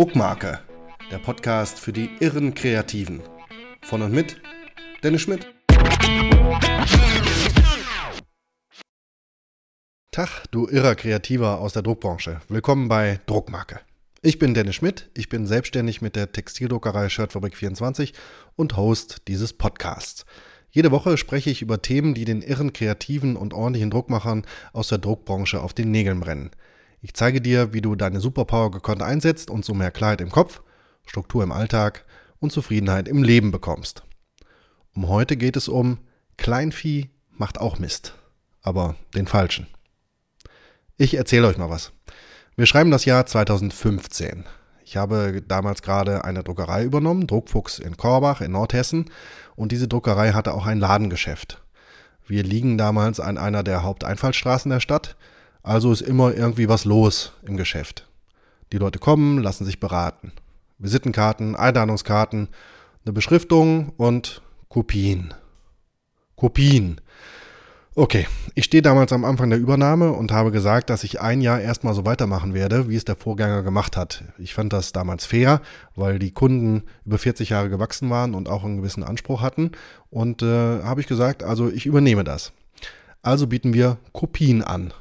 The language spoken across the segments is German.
Druckmarke, der Podcast für die irren Kreativen. Von und mit Dennis Schmidt. Tag, du irrer Kreativer aus der Druckbranche. Willkommen bei Druckmarke. Ich bin Dennis Schmidt, ich bin selbstständig mit der Textildruckerei Shirtfabrik24 und Host dieses Podcasts. Jede Woche spreche ich über Themen, die den irren Kreativen und ordentlichen Druckmachern aus der Druckbranche auf den Nägeln brennen. Ich zeige dir, wie du deine Superpower gekonnt einsetzt und so mehr Klarheit im Kopf, Struktur im Alltag und Zufriedenheit im Leben bekommst. Um heute geht es um Kleinvieh macht auch Mist, aber den falschen. Ich erzähle euch mal was. Wir schreiben das Jahr 2015. Ich habe damals gerade eine Druckerei übernommen, Druckfuchs in Korbach in Nordhessen, und diese Druckerei hatte auch ein Ladengeschäft. Wir liegen damals an einer der Haupteinfallsstraßen der Stadt, also ist immer irgendwie was los im Geschäft. Die Leute kommen, lassen sich beraten. Visitenkarten, Einladungskarten, eine Beschriftung und Kopien. Kopien. Okay, ich stehe damals am Anfang der Übernahme und habe gesagt, dass ich ein Jahr erstmal so weitermachen werde, wie es der Vorgänger gemacht hat. Ich fand das damals fair, weil die Kunden über 40 Jahre gewachsen waren und auch einen gewissen Anspruch hatten. Und äh, habe ich gesagt, also ich übernehme das. Also bieten wir Kopien an.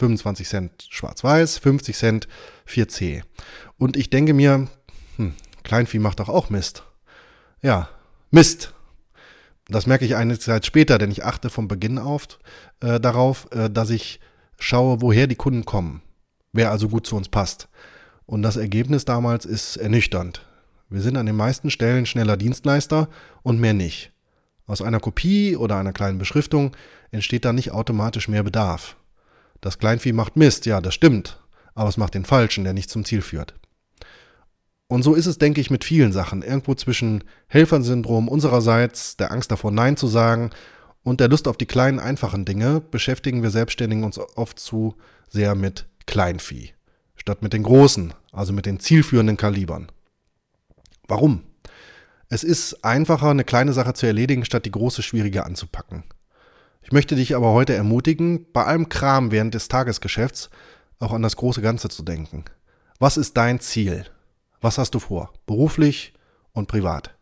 25 Cent schwarz-weiß, 50 Cent 4C. Und ich denke mir, hm, Kleinvieh macht doch auch Mist. Ja, Mist. Das merke ich eine Zeit später, denn ich achte von Beginn auf äh, darauf, äh, dass ich schaue, woher die Kunden kommen. Wer also gut zu uns passt. Und das Ergebnis damals ist ernüchternd. Wir sind an den meisten Stellen schneller Dienstleister und mehr nicht. Aus einer Kopie oder einer kleinen Beschriftung entsteht da nicht automatisch mehr Bedarf. Das Kleinvieh macht Mist, ja, das stimmt, aber es macht den Falschen, der nicht zum Ziel führt. Und so ist es, denke ich, mit vielen Sachen. Irgendwo zwischen Helfersyndrom unsererseits, der Angst davor, Nein zu sagen und der Lust auf die kleinen, einfachen Dinge beschäftigen wir Selbstständigen uns oft zu sehr mit Kleinvieh, statt mit den großen, also mit den zielführenden Kalibern. Warum? Es ist einfacher, eine kleine Sache zu erledigen, statt die große, schwierige anzupacken. Ich möchte dich aber heute ermutigen, bei allem Kram während des Tagesgeschäfts auch an das große Ganze zu denken. Was ist dein Ziel? Was hast du vor? Beruflich und privat.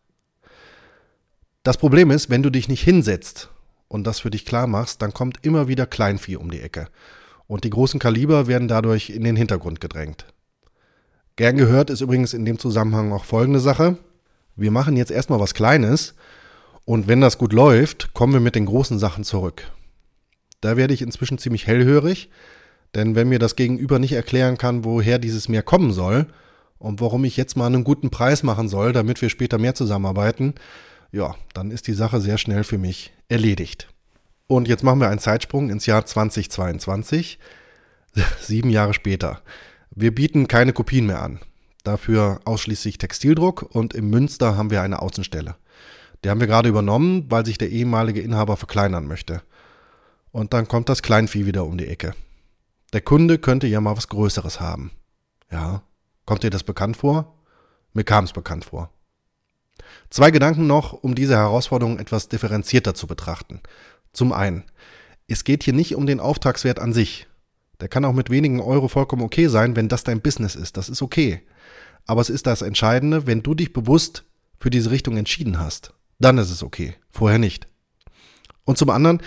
Das Problem ist, wenn du dich nicht hinsetzt und das für dich klar machst, dann kommt immer wieder Kleinvieh um die Ecke. Und die großen Kaliber werden dadurch in den Hintergrund gedrängt. Gern gehört ist übrigens in dem Zusammenhang auch folgende Sache. Wir machen jetzt erstmal was Kleines und wenn das gut läuft, kommen wir mit den großen Sachen zurück. Da werde ich inzwischen ziemlich hellhörig, denn wenn mir das Gegenüber nicht erklären kann, woher dieses mehr kommen soll und warum ich jetzt mal einen guten Preis machen soll, damit wir später mehr zusammenarbeiten, ja, dann ist die Sache sehr schnell für mich erledigt. Und jetzt machen wir einen Zeitsprung ins Jahr 2022, sieben Jahre später. Wir bieten keine Kopien mehr an. Dafür ausschließlich Textildruck und im Münster haben wir eine Außenstelle. Die haben wir gerade übernommen, weil sich der ehemalige Inhaber verkleinern möchte. Und dann kommt das Kleinvieh wieder um die Ecke. Der Kunde könnte ja mal was Größeres haben. Ja, kommt dir das bekannt vor? Mir kam es bekannt vor. Zwei Gedanken noch, um diese Herausforderung etwas differenzierter zu betrachten. Zum einen, es geht hier nicht um den Auftragswert an sich. Der kann auch mit wenigen Euro vollkommen okay sein, wenn das dein Business ist. Das ist okay. Aber es ist das Entscheidende, wenn du dich bewusst für diese Richtung entschieden hast dann ist es okay. Vorher nicht. Und zum anderen,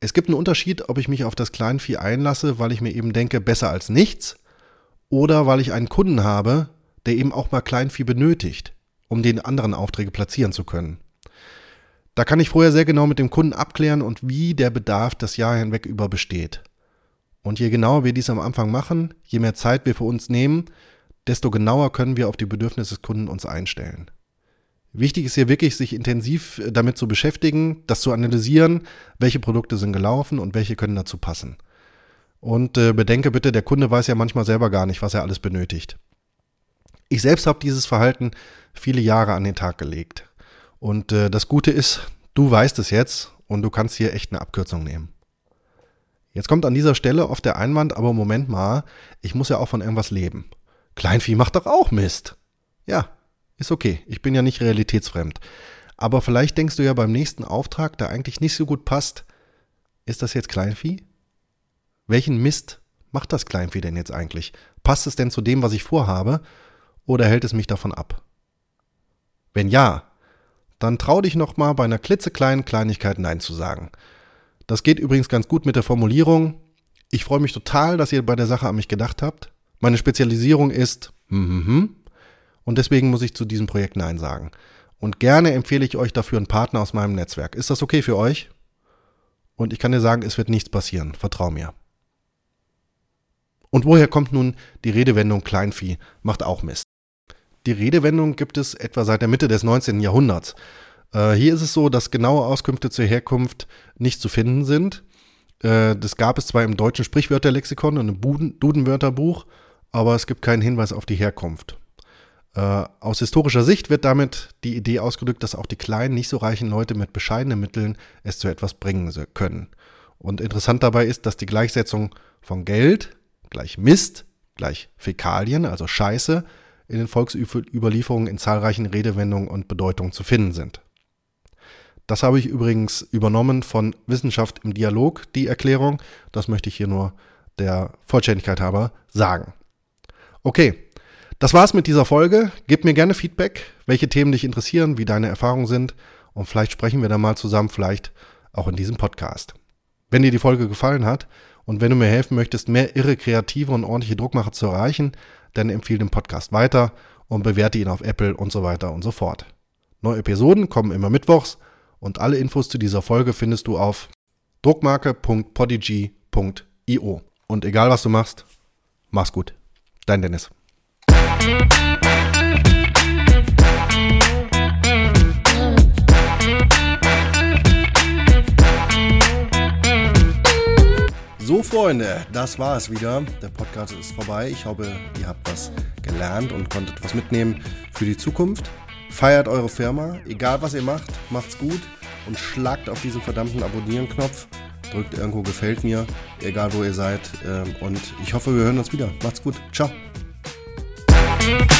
es gibt einen Unterschied, ob ich mich auf das Kleinvieh einlasse, weil ich mir eben denke, besser als nichts, oder weil ich einen Kunden habe, der eben auch mal Kleinvieh benötigt, um den anderen Aufträge platzieren zu können. Da kann ich vorher sehr genau mit dem Kunden abklären und wie der Bedarf das Jahr hinweg über besteht. Und je genauer wir dies am Anfang machen, je mehr Zeit wir für uns nehmen, desto genauer können wir auf die Bedürfnisse des Kunden uns einstellen. Wichtig ist hier wirklich, sich intensiv äh, damit zu beschäftigen, das zu analysieren, welche Produkte sind gelaufen und welche können dazu passen. Und äh, bedenke bitte, der Kunde weiß ja manchmal selber gar nicht, was er alles benötigt. Ich selbst habe dieses Verhalten viele Jahre an den Tag gelegt. Und äh, das Gute ist, du weißt es jetzt und du kannst hier echt eine Abkürzung nehmen. Jetzt kommt an dieser Stelle oft der Einwand, aber Moment mal, ich muss ja auch von irgendwas leben. Kleinvieh macht doch auch Mist. Ja, ist okay, ich bin ja nicht realitätsfremd. Aber vielleicht denkst du ja beim nächsten Auftrag, der eigentlich nicht so gut passt, ist das jetzt Kleinvieh? Welchen Mist macht das Kleinvieh denn jetzt eigentlich? Passt es denn zu dem, was ich vorhabe? oder hält es mich davon ab? Wenn ja, dann trau dich noch mal bei einer klitzekleinen Kleinigkeit Nein zu sagen. Das geht übrigens ganz gut mit der Formulierung. Ich freue mich total, dass ihr bei der Sache an mich gedacht habt. Meine Spezialisierung ist hm, hm, hm, und deswegen muss ich zu diesem Projekt Nein sagen. Und gerne empfehle ich euch dafür einen Partner aus meinem Netzwerk. Ist das okay für euch? Und ich kann dir sagen, es wird nichts passieren. Vertrau mir. Und woher kommt nun die Redewendung Kleinvieh? Macht auch Mist. Die Redewendung gibt es etwa seit der Mitte des 19. Jahrhunderts. Äh, hier ist es so, dass genaue Auskünfte zur Herkunft nicht zu finden sind. Äh, das gab es zwar im deutschen Sprichwörterlexikon und im Dudenwörterbuch, aber es gibt keinen Hinweis auf die Herkunft. Äh, aus historischer Sicht wird damit die Idee ausgedrückt, dass auch die kleinen, nicht so reichen Leute mit bescheidenen Mitteln es zu etwas bringen können. Und interessant dabei ist, dass die Gleichsetzung von Geld gleich Mist gleich Fäkalien, also Scheiße, in den Volksüberlieferungen in zahlreichen Redewendungen und Bedeutungen zu finden sind. Das habe ich übrigens übernommen von Wissenschaft im Dialog, die Erklärung. Das möchte ich hier nur der Vollständigkeit halber sagen. Okay, das war's mit dieser Folge. Gib mir gerne Feedback, welche Themen dich interessieren, wie deine Erfahrungen sind und vielleicht sprechen wir dann mal zusammen, vielleicht auch in diesem Podcast. Wenn dir die Folge gefallen hat und wenn du mir helfen möchtest, mehr irre, kreative und ordentliche Druckmacher zu erreichen, dann empfehle den Podcast weiter und bewerte ihn auf Apple und so weiter und so fort. Neue Episoden kommen immer mittwochs und alle Infos zu dieser Folge findest du auf druckmarke.podigy.io. Und egal was du machst, mach's gut. Dein Dennis. So, Freunde, das war es wieder. Der Podcast ist vorbei. Ich hoffe, ihr habt was gelernt und konntet was mitnehmen für die Zukunft. Feiert eure Firma, egal was ihr macht, macht's gut und schlagt auf diesen verdammten Abonnieren-Knopf. Drückt irgendwo gefällt mir, egal wo ihr seid. Ähm, und ich hoffe, wir hören uns wieder. Macht's gut. Ciao. Thank you.